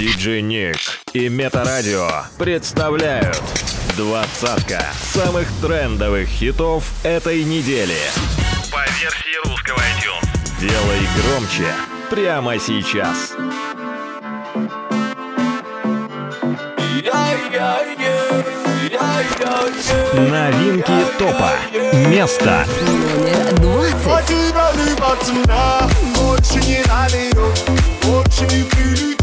Диджей Ник и Метарадио представляют двадцатка самых трендовых хитов этой недели. По версии русского iTunes. Делай громче прямо сейчас. Новинки топа. Место Номер 20. Потеряли пацана, больше не наберет, больше не прилетит,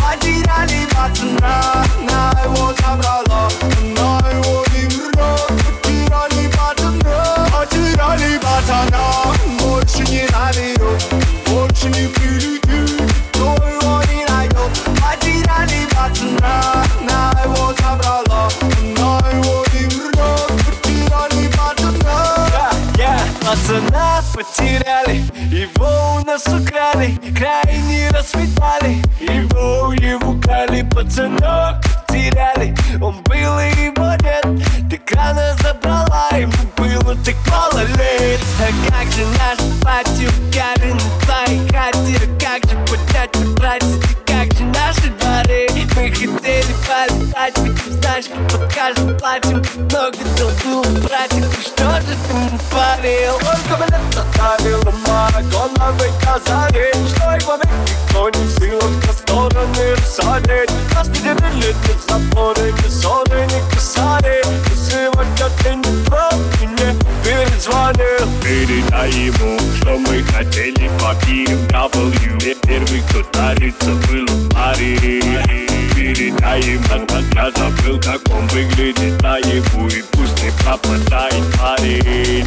Потеряли пацана, на его забрала, на его не вернет. Потеряли пацана, потеряли пацана, больше не наберет, больше не прилетит, но его не найдет. Потеряли пацана, на его забрала, пацана потеряли, его у нас украли, крайне расцветали, его ему крали, пацанок теряли, он был и его нет, так рано забрала, ему было так мало лет. А как же наш пати угарен на твоей хате, как же поднять и как же наши дворы, мы хотели полетать, ведь ты знаешь, что под каждым платьем много долгу, братик, и что же ты парил? Сколько мне заставила Марагона выказали Что его никто не в силах на стороны рассадить Нас не делили ни запоры, ни ссоры, ни касали И сегодня ты не прав, и мне перезвонил. Передай ему, что мы хотели по BMW Первый, кто тарится, был в паре Передай ему, я забыл, как он выглядит. Наяву И пусть не пропадает парень.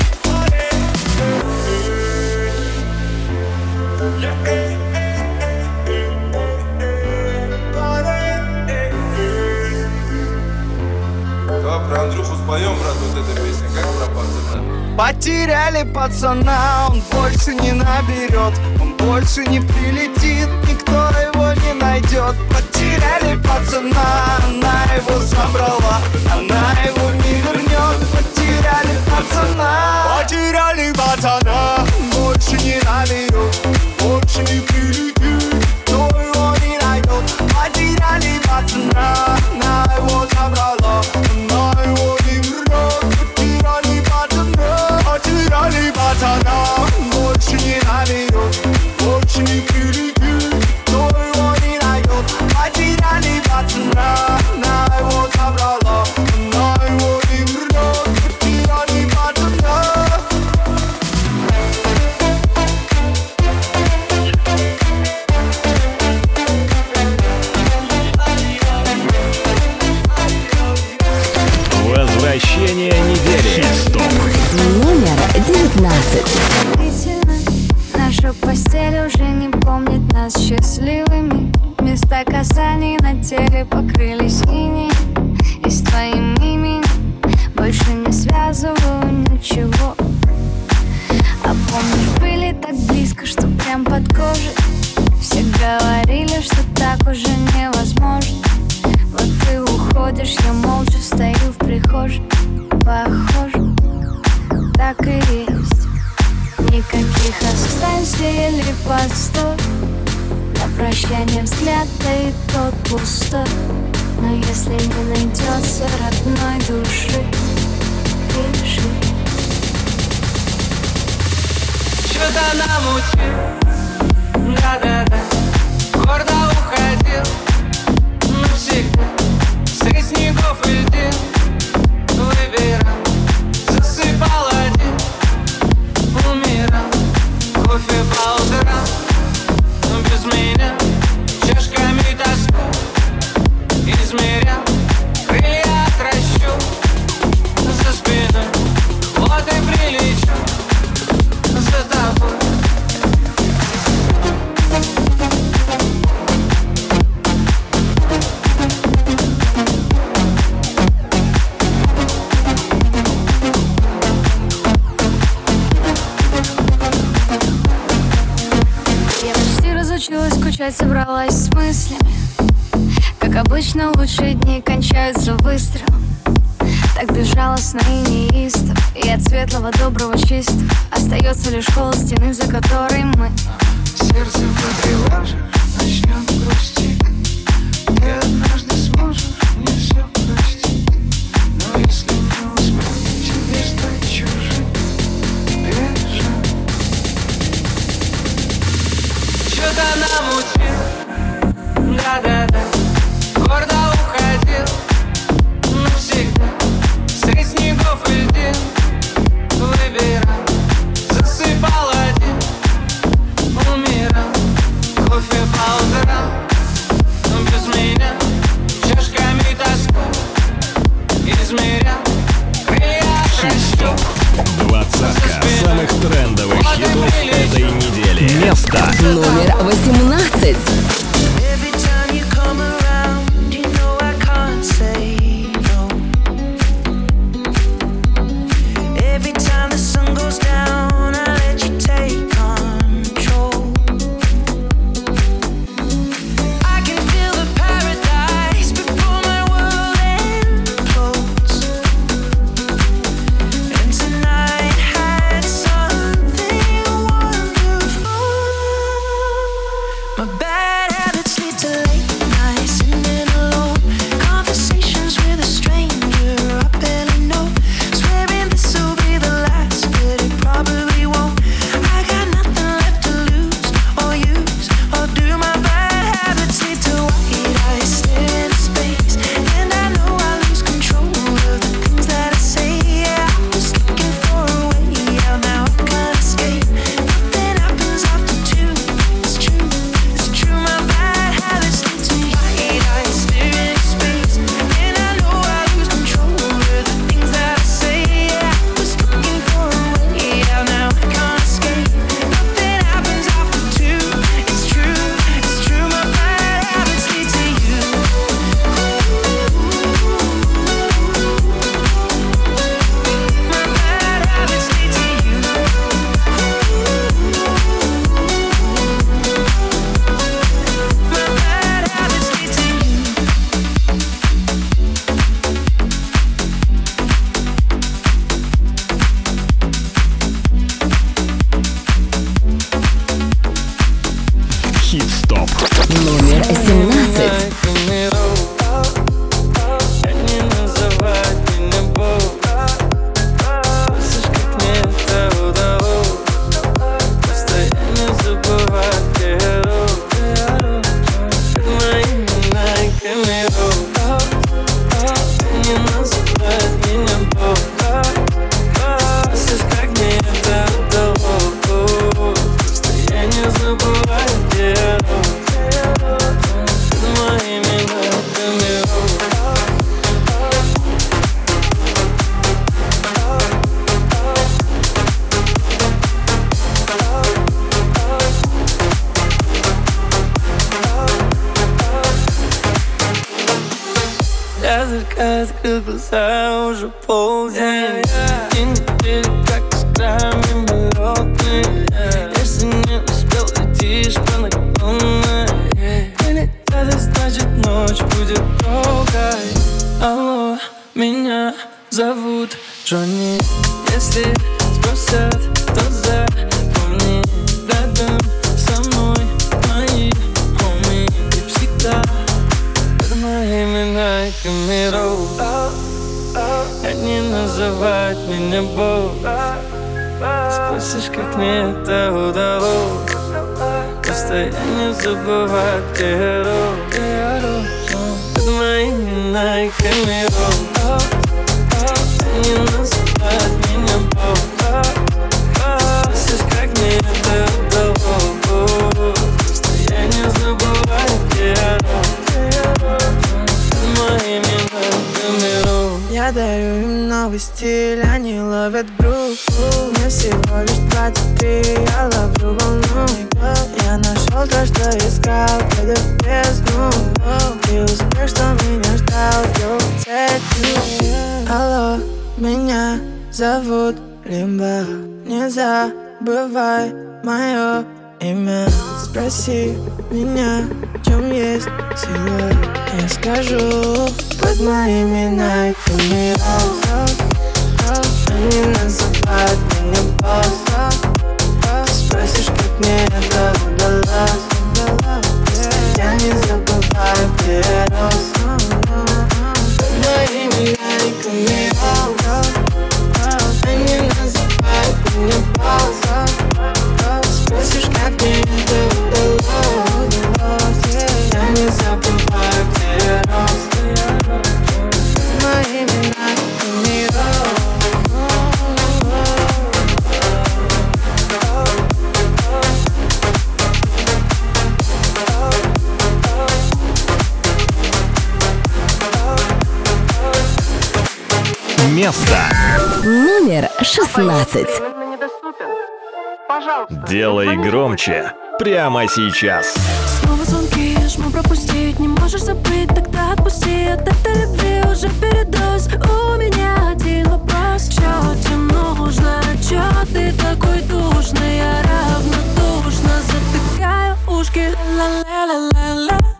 Давай про Андрюху споем, брат, вот эта песня, как про пацана. Потеряли пацана, он больше не наберет Он больше не прилетит, никто его не найдет. Потеряли пацана, она его забрала Она его не вернет. Потеряли пацана. Потеряли пацана, больше не наберет Больше не прилетит, никто его не найдет? Потеряли пацана, она его забрала Она его не вернет. Потеряли пацана, потеряли пацана пацана, Места касаний на теле покрылись иней И с твоим именем больше не связываю ничего. А помнишь, были так близко, что прям под кожей? Все говорили, что так уже невозможно. Вот ты уходишь, я молча стою в прихожей. Похоже, так и есть. Никаких останься или постой На прощание взгляд, да и тот пустой Но если не найдется родной души Пиши Что-то намутил, да-да-да. Гордо уходил, навсегда. Средь снегов и льдин Выбирал, засыпал один. Умирал, кофе по утрам Без меня чашками тоску Измерял, скучать, собралась с мыслями. Как обычно, лучшие дни кончаются выстрелом. Так безжалостно и неистово. И от светлого, доброго, чистого Остается лишь холод стены, за которой мы. Сердце внутри ложишь, Даю им новый стиль, они ловят грув Мне всего лишь двадцать-три, я ловлю волну. Я нашел то, что искал, когда в бездну. Ты успех, что меня ждал, его Алло, меня зовут Лимба. Не забывай мое имя. Спроси меня, в чем есть сила. Я скажу под моими найками Они называют меня босс Ты спросишь, как мне это удалось. Я не забываю, где я рос Под моими найками Они называют меня босс Спросишь, как мне это удалось. место. Номер 16. Делай громче. Прямо сейчас. Снова звонки, жму пропустить. Не можешь забыть, тогда отпусти. От этой любви уже передоз. У меня один вопрос. Чё тебе нужно? Чё ты такой душный? Я равнодушно затыкаю ушки. Ла-ла-ла-ла-ла.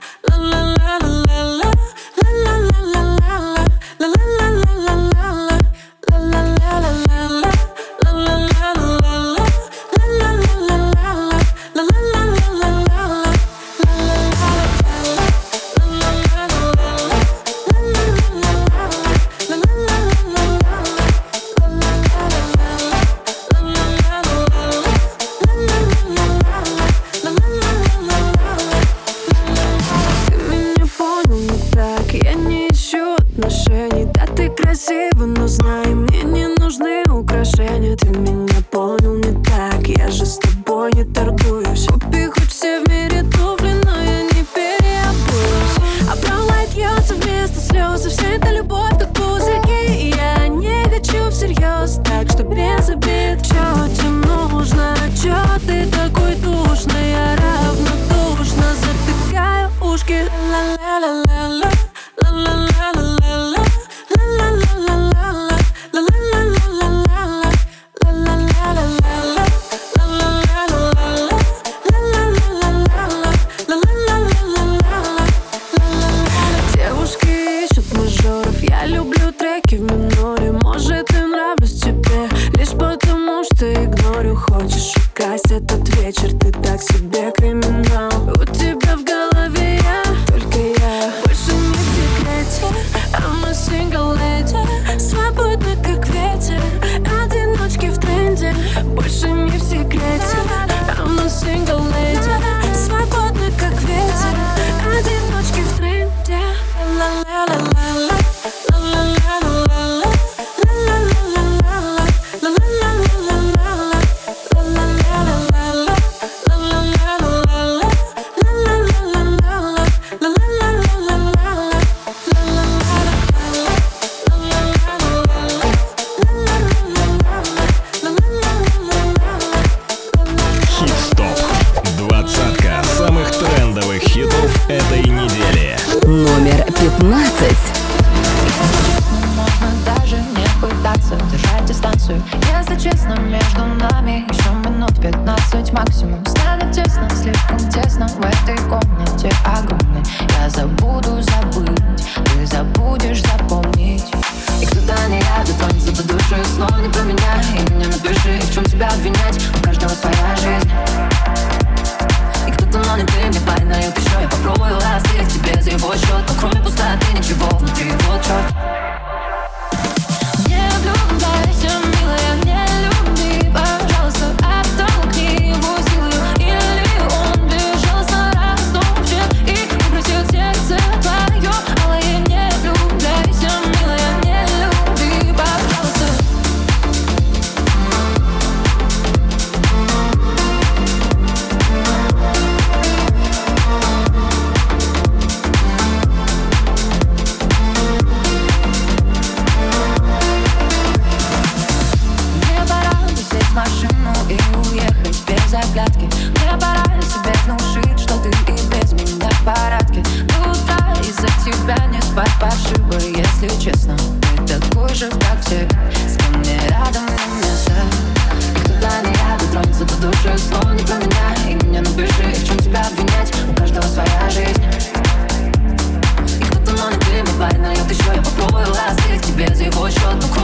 еще я попробую лазать тебе за его счет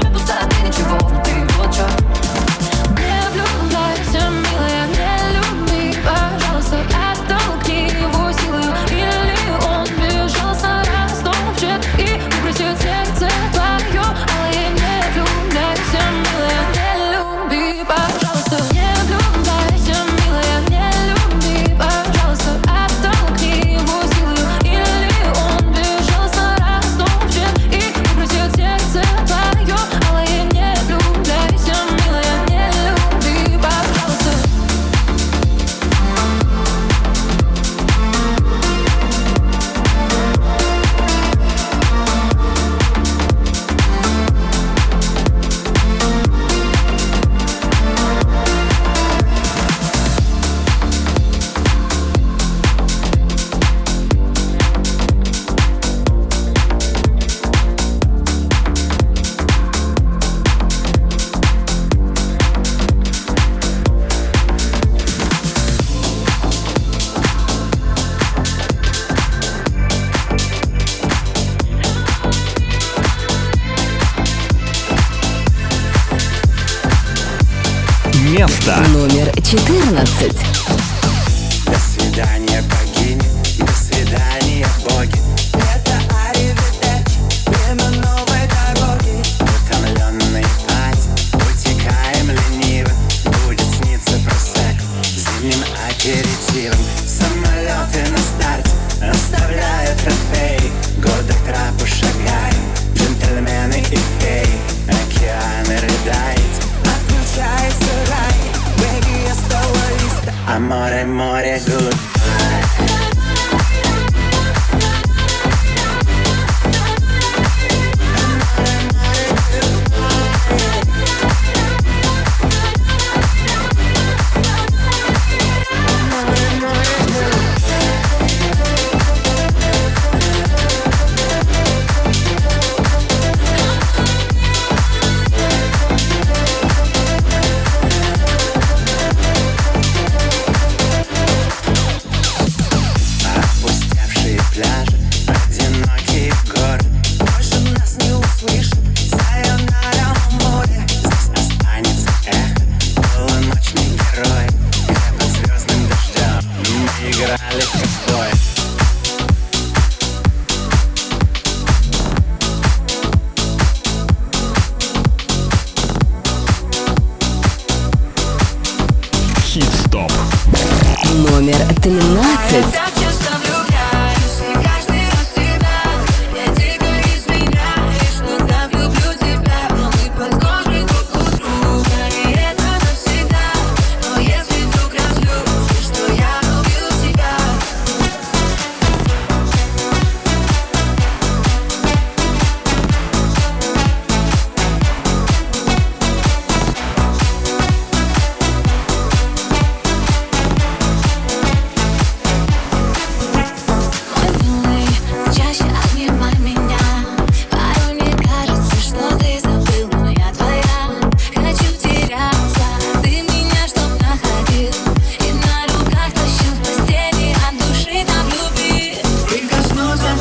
Amore, amore, goodbye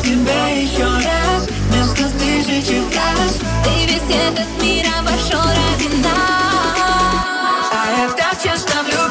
тебя еще раз. Вместо тысячи фраз Ты весь этот мир обошел ради нас. А я так часто влюблен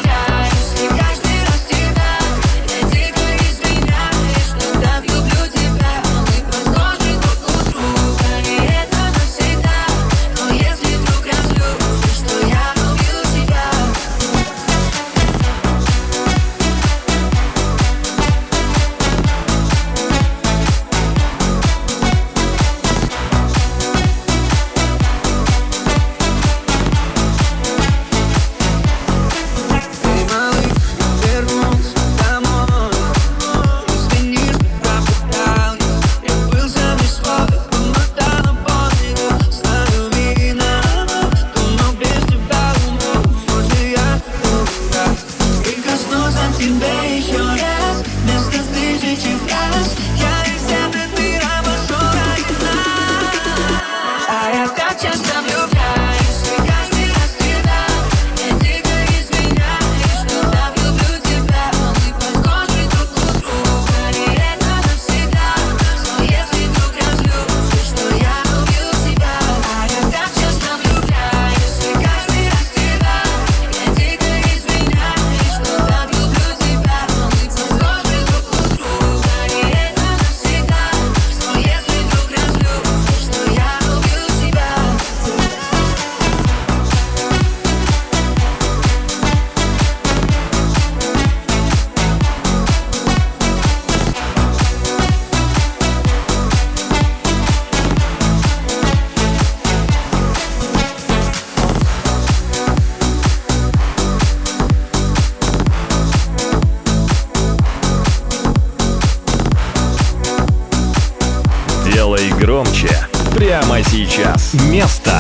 прямо сейчас. Место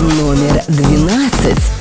номер 12.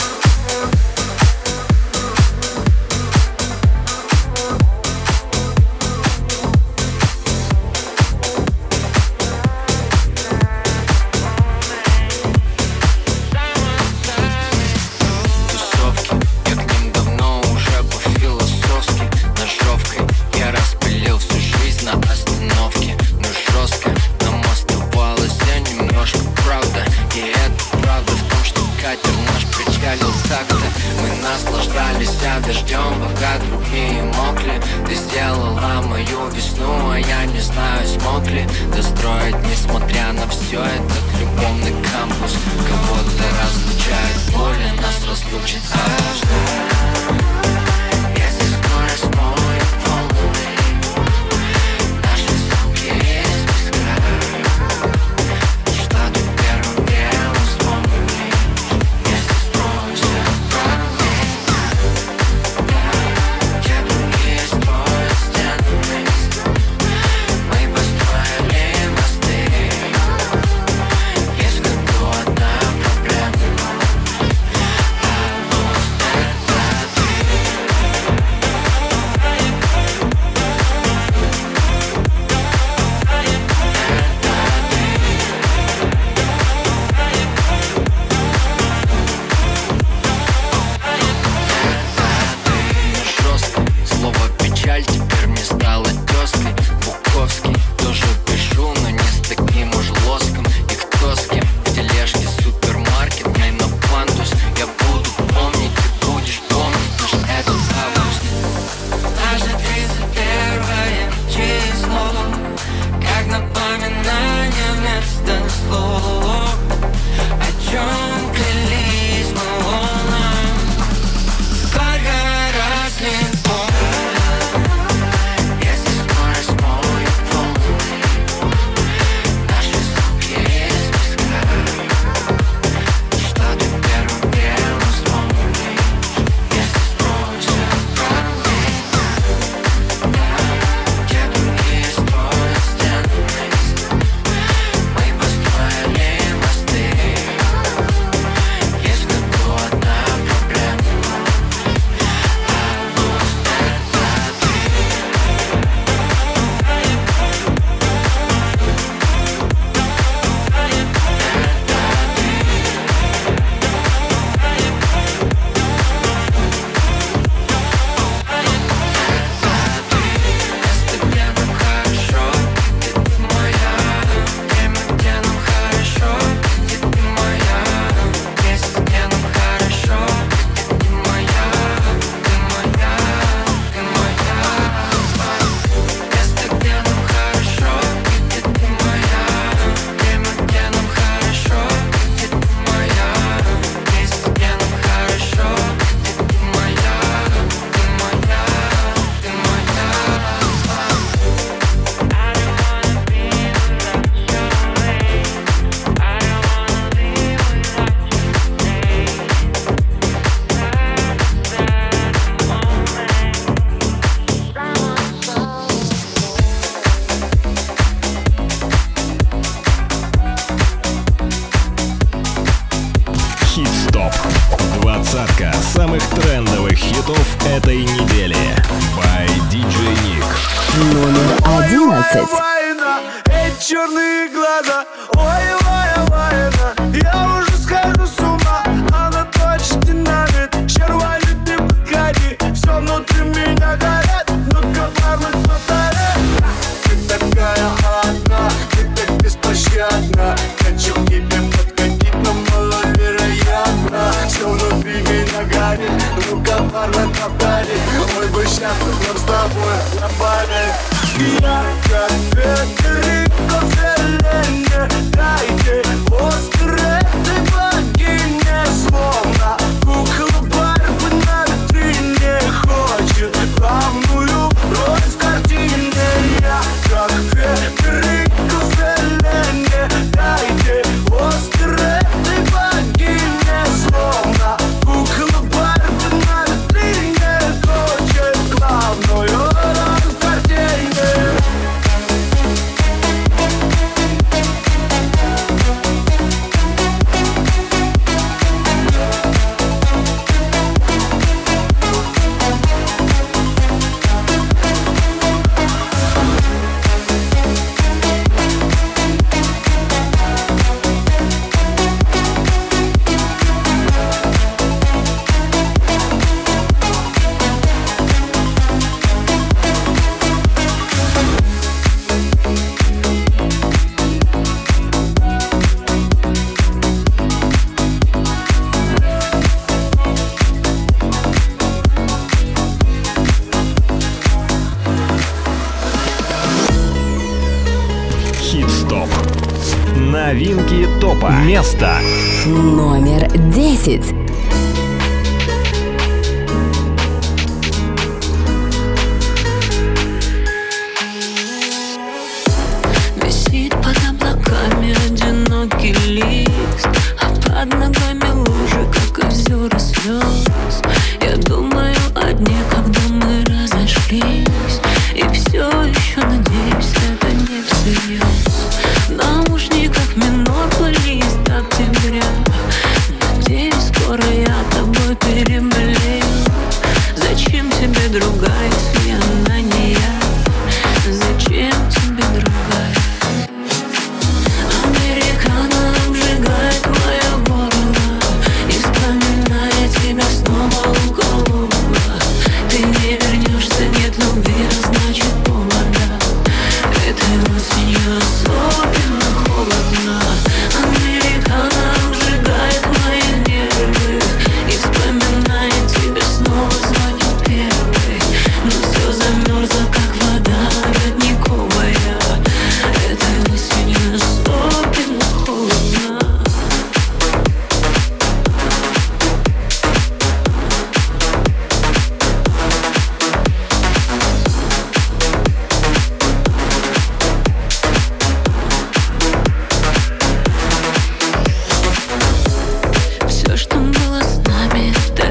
Топа. Место Номер десять.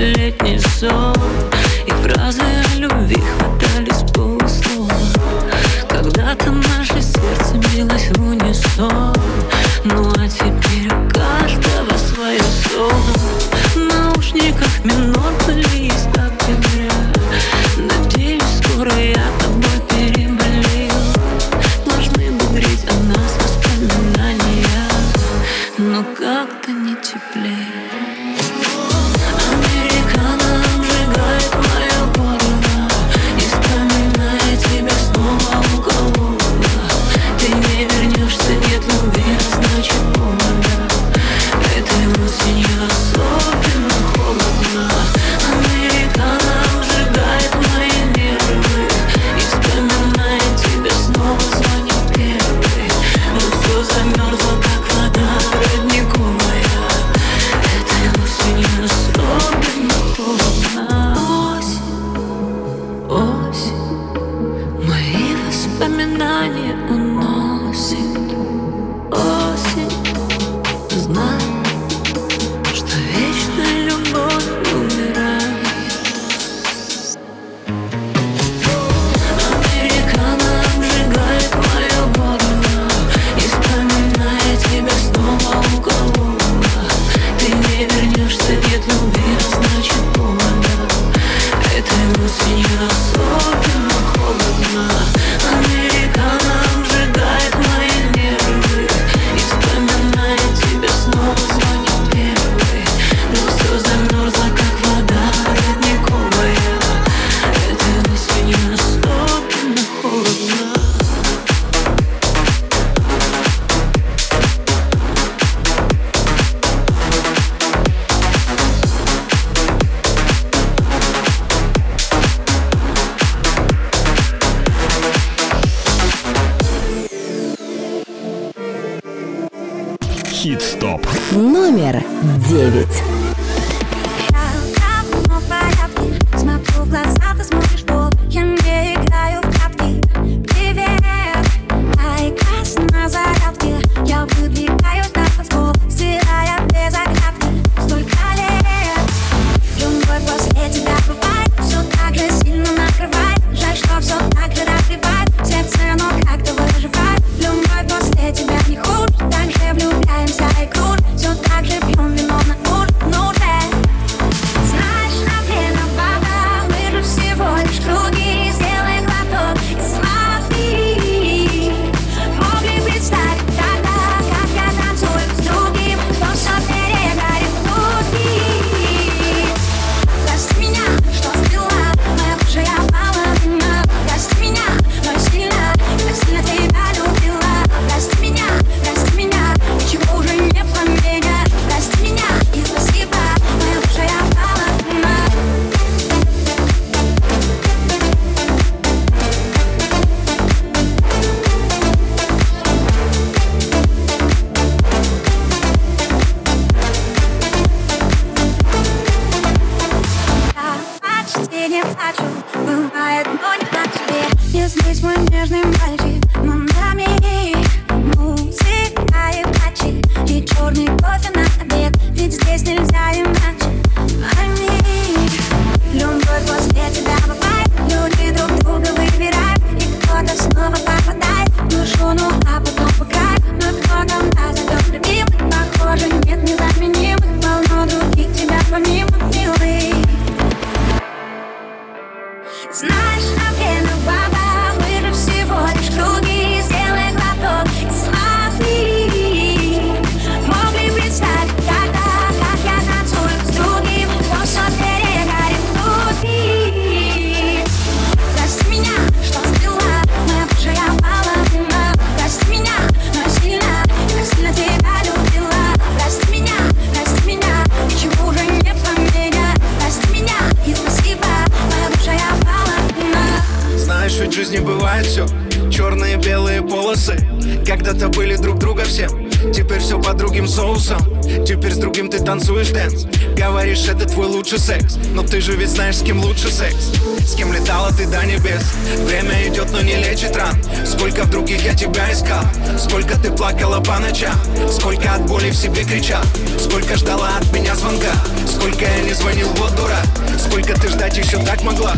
Летний сон. И фразы плакала по ночам. Сколько от боли в себе кричал, Сколько ждала от меня звонка. Сколько я не звонил, вот дура Сколько ты ждать еще так могла?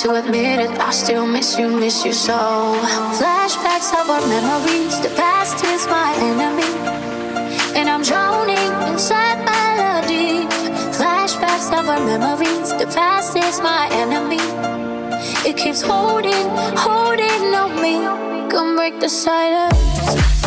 to admit it, I still miss you, miss you so. Flashbacks of our memories, the past is my enemy. And I'm drowning inside melody. Flashbacks of our memories, the past is my enemy. It keeps holding, holding on me. Come break the silence.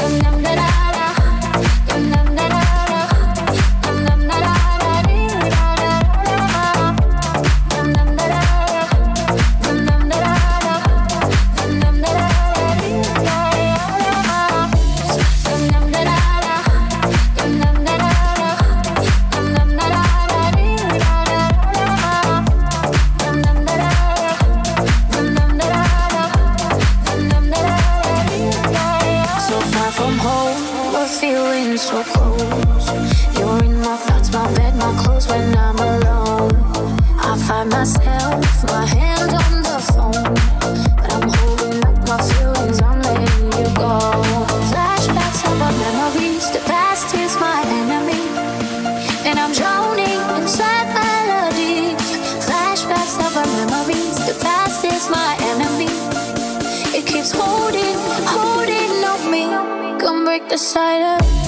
the side of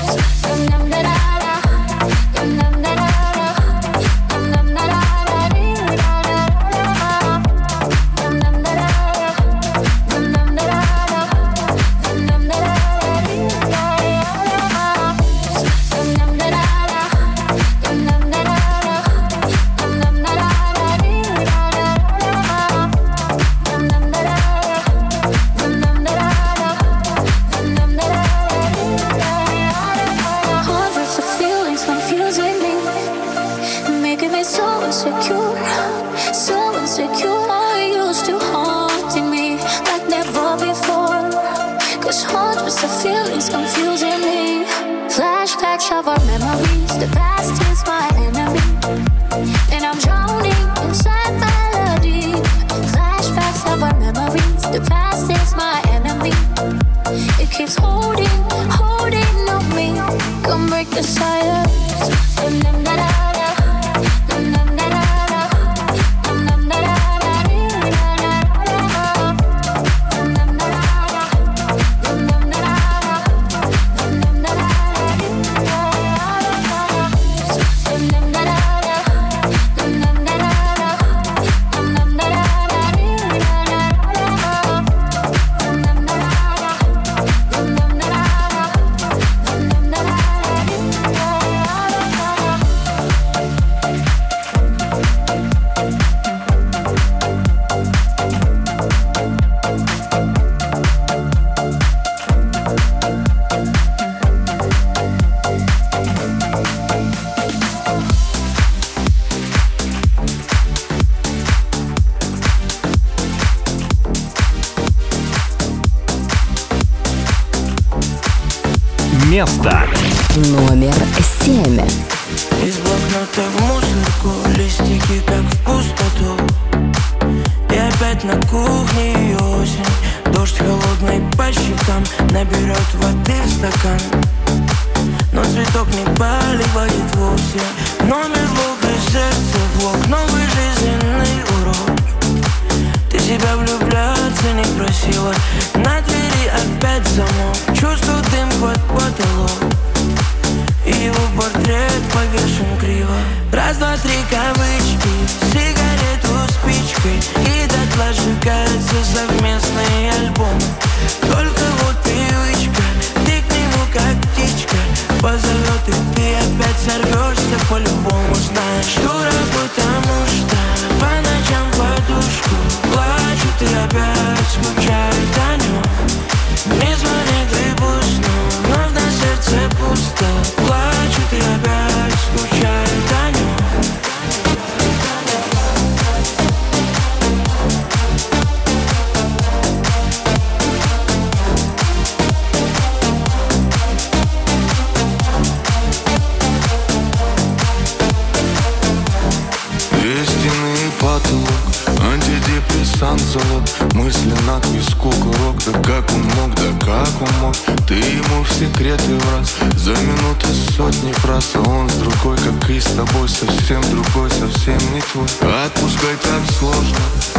Мысли на виску курок Да как он мог, да как он мог? Ты ему в секреты в раз. За минуты сотни фраз А он с другой, как и с тобой Совсем другой, совсем не твой. Отпускай так сложно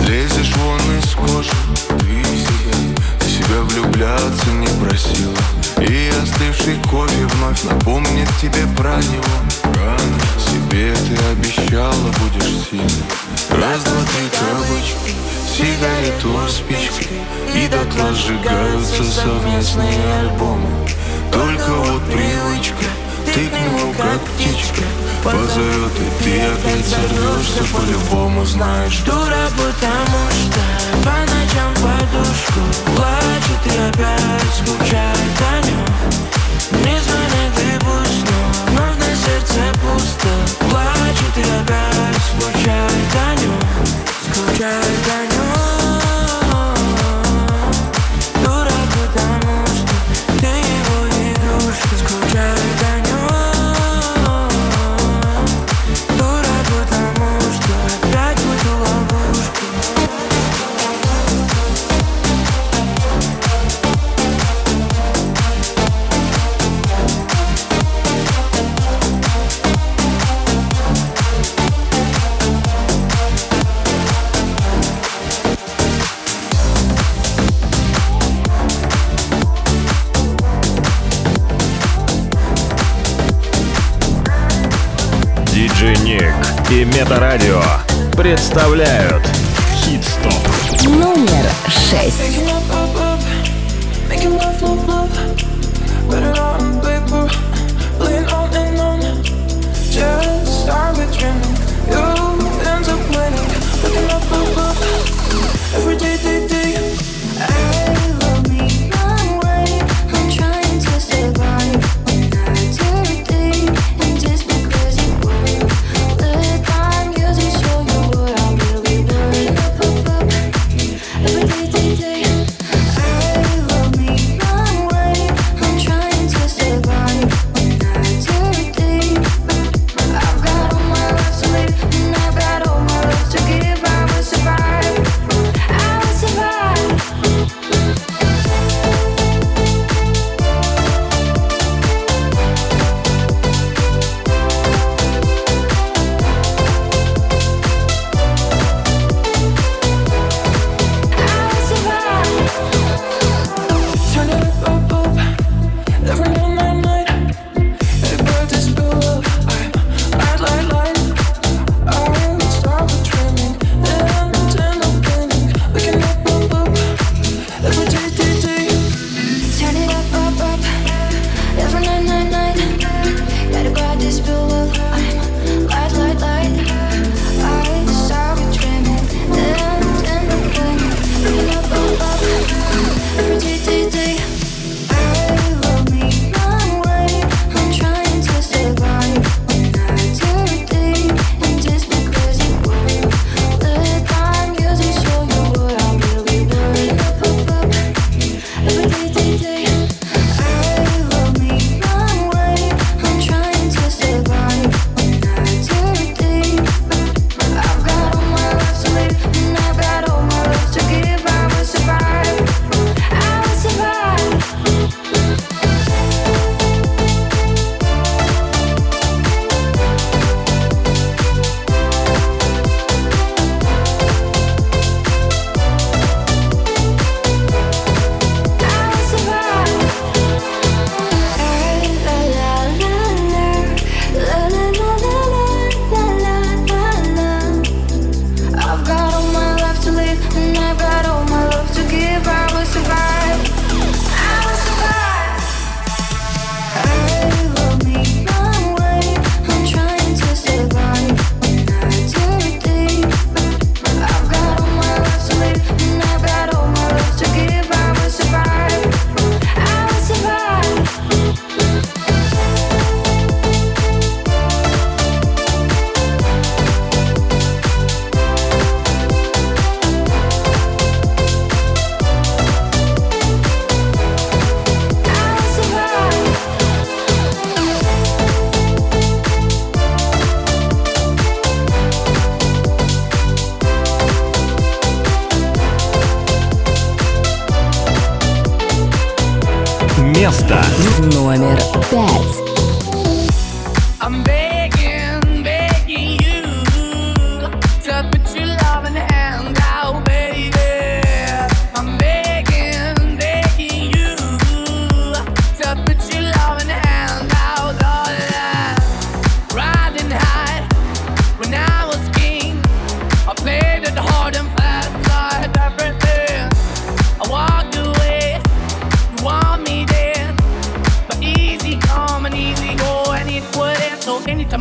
Лезешь вон из кожи Ты себя, ты себя влюбляться не просила. И остывший кофе вновь Напомнит тебе про него. Рано себе ты обещала будешь сильной. Раз, два, три кавычки Сигарету спичкой. И дотла сжигаются совместные альбомы. Только вот привычка Ты к нему как птичка. Позовет и ты опять сорвешься По-любому знаешь Дура, потому что По ночам подушку Плачет и опять скучает о нем Не звонит и пусть, но Вновь на сердце пусто. Плачет и опять о нем Скучает и Метарадио представляют Хит-стоп. Номер шесть.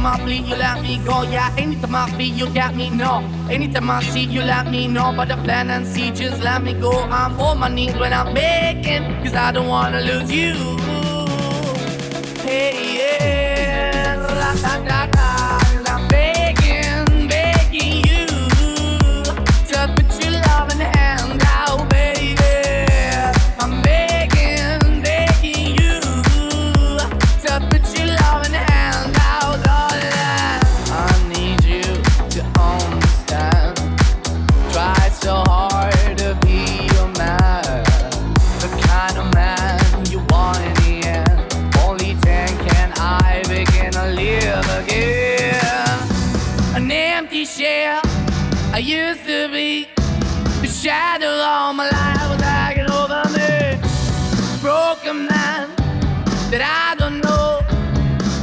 I bleed, you let me go. Yeah, anytime I feel, you got me. No, anytime I see, you let me know. But the plan and see, just let me go. I'm on my knees when I'm begging, cause I don't wanna lose you. Hey, yeah,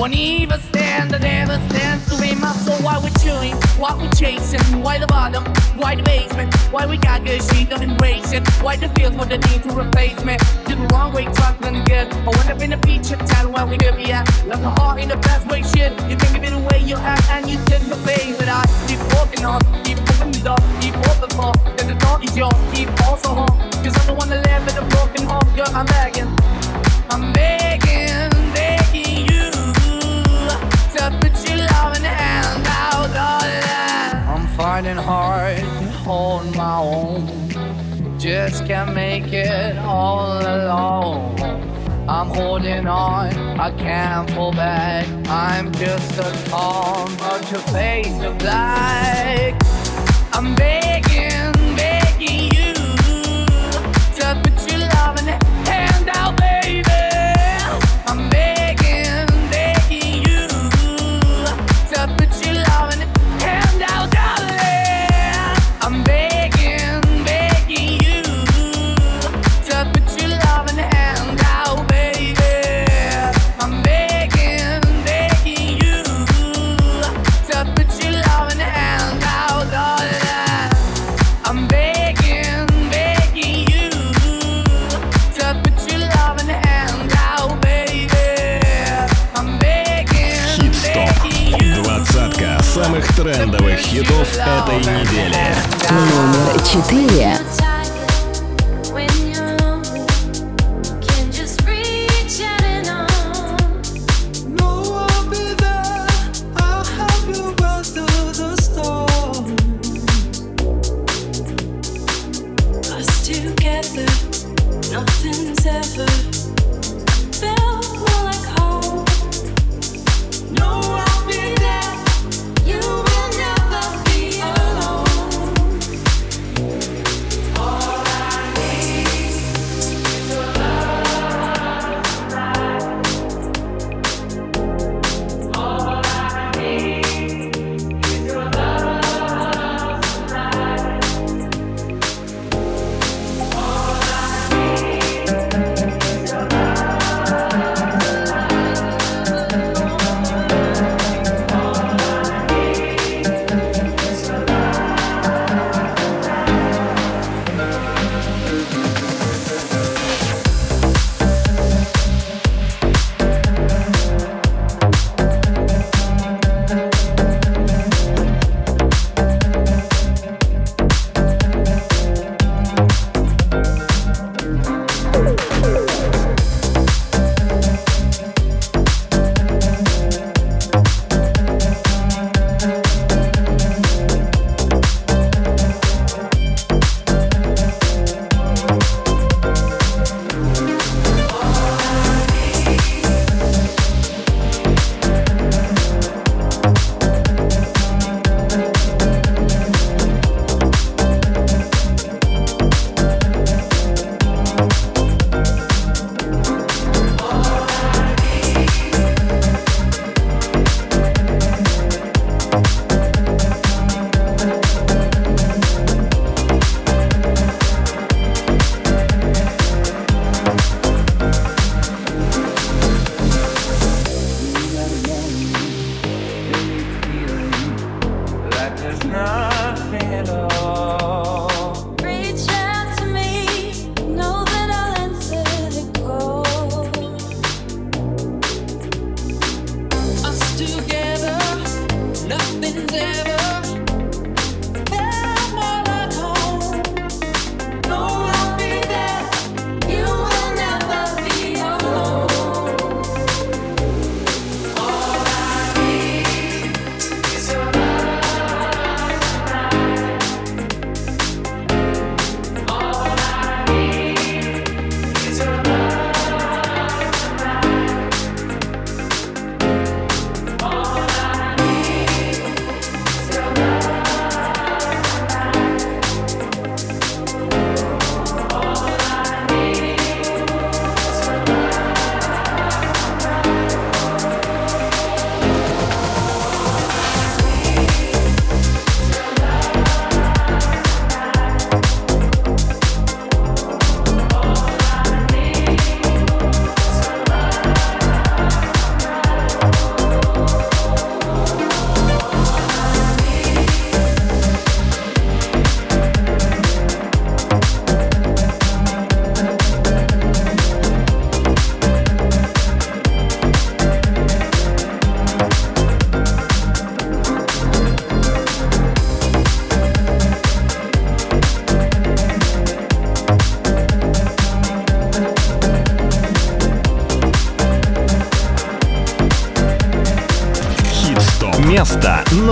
Won't even stand, that never stands to be my soul. Why we chewing? Why we chasing? Why the bottom? Why the basement? Why we got good shit, don't embrace it? Why the feel for the need to replace me? Did the wrong way, trying good. I went up in the feature town where we could be at. The heart in the best way, shit. You think of it the way you act and you did the face that I keep walking on, keep opening the door, keep open for. Then the door is yours, keep also home. Cause I'm the one that live in a broken home, girl, I'm begging. I'm begging, begging you to put your loving hand out, darling. I'm finding hard to hold my own. Just can't make it all alone. I'm holding on, I can't fall back. I'm just a calm, but your face of black. Этой недели. Номер четыре.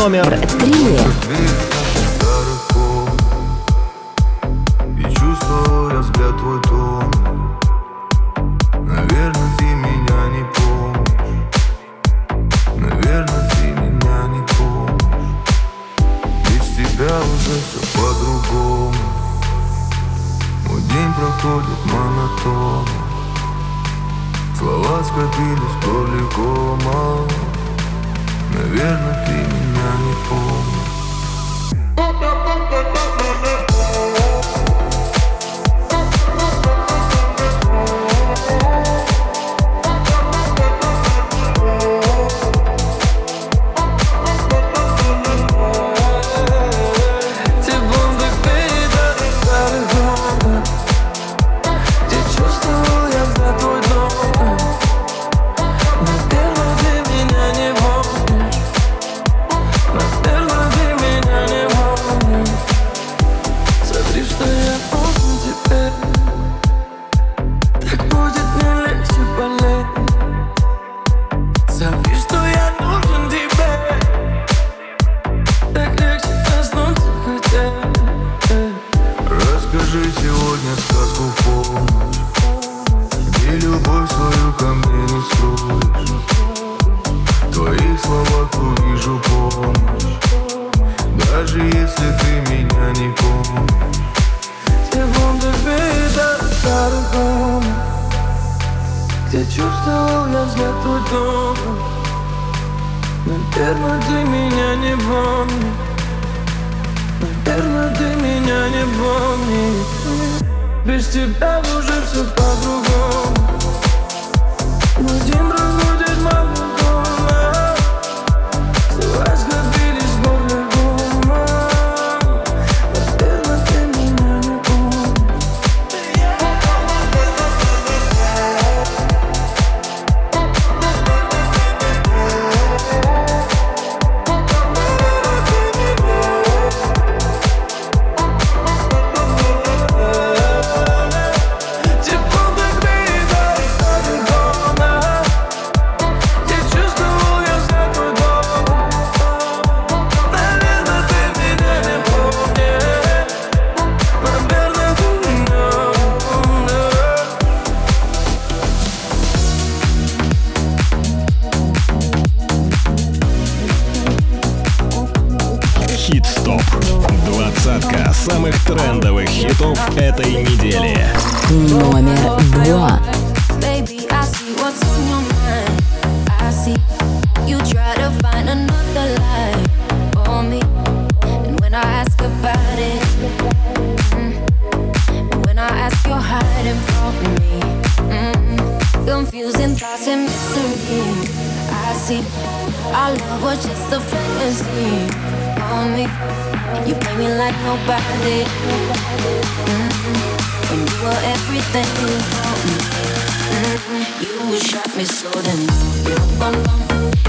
Oh my. ТОП. Двадцатка самых трендовых хитов этой недели. Номер два. Confusing thoughts and misery. I see our love was just a fantasy. on me, and you play me like nobody. Mm-hmm. When you were everything you want, mm-hmm. you shot me so then. Bum, bum,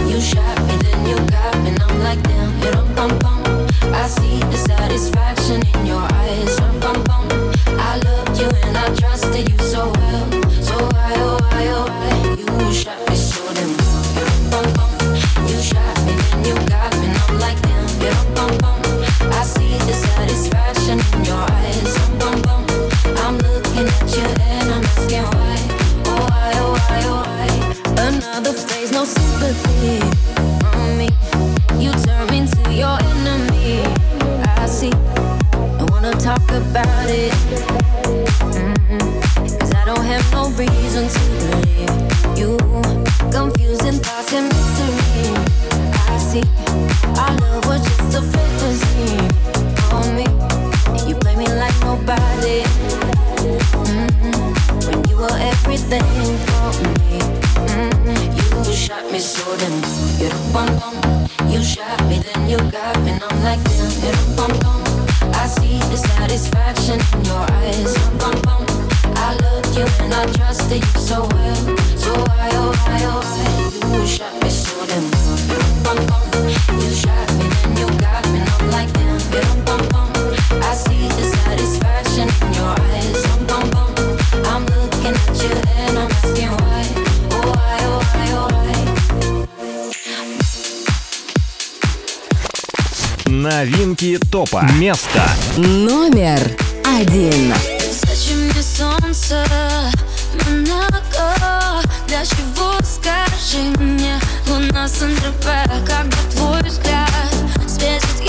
You shot me, then you got me, and I'm like damn. you Bum, bum, I see the satisfaction in your eyes. Bum, bum, I loved you and I trusted you so well, so why, oh why, oh why? about it. Mm-mm. Cause I don't have no reason to Новинки топа. Место. Номер один. Зачем мне солнце? одинако Для чего, скажи мне Луна с НРП Когда твой взгляд светит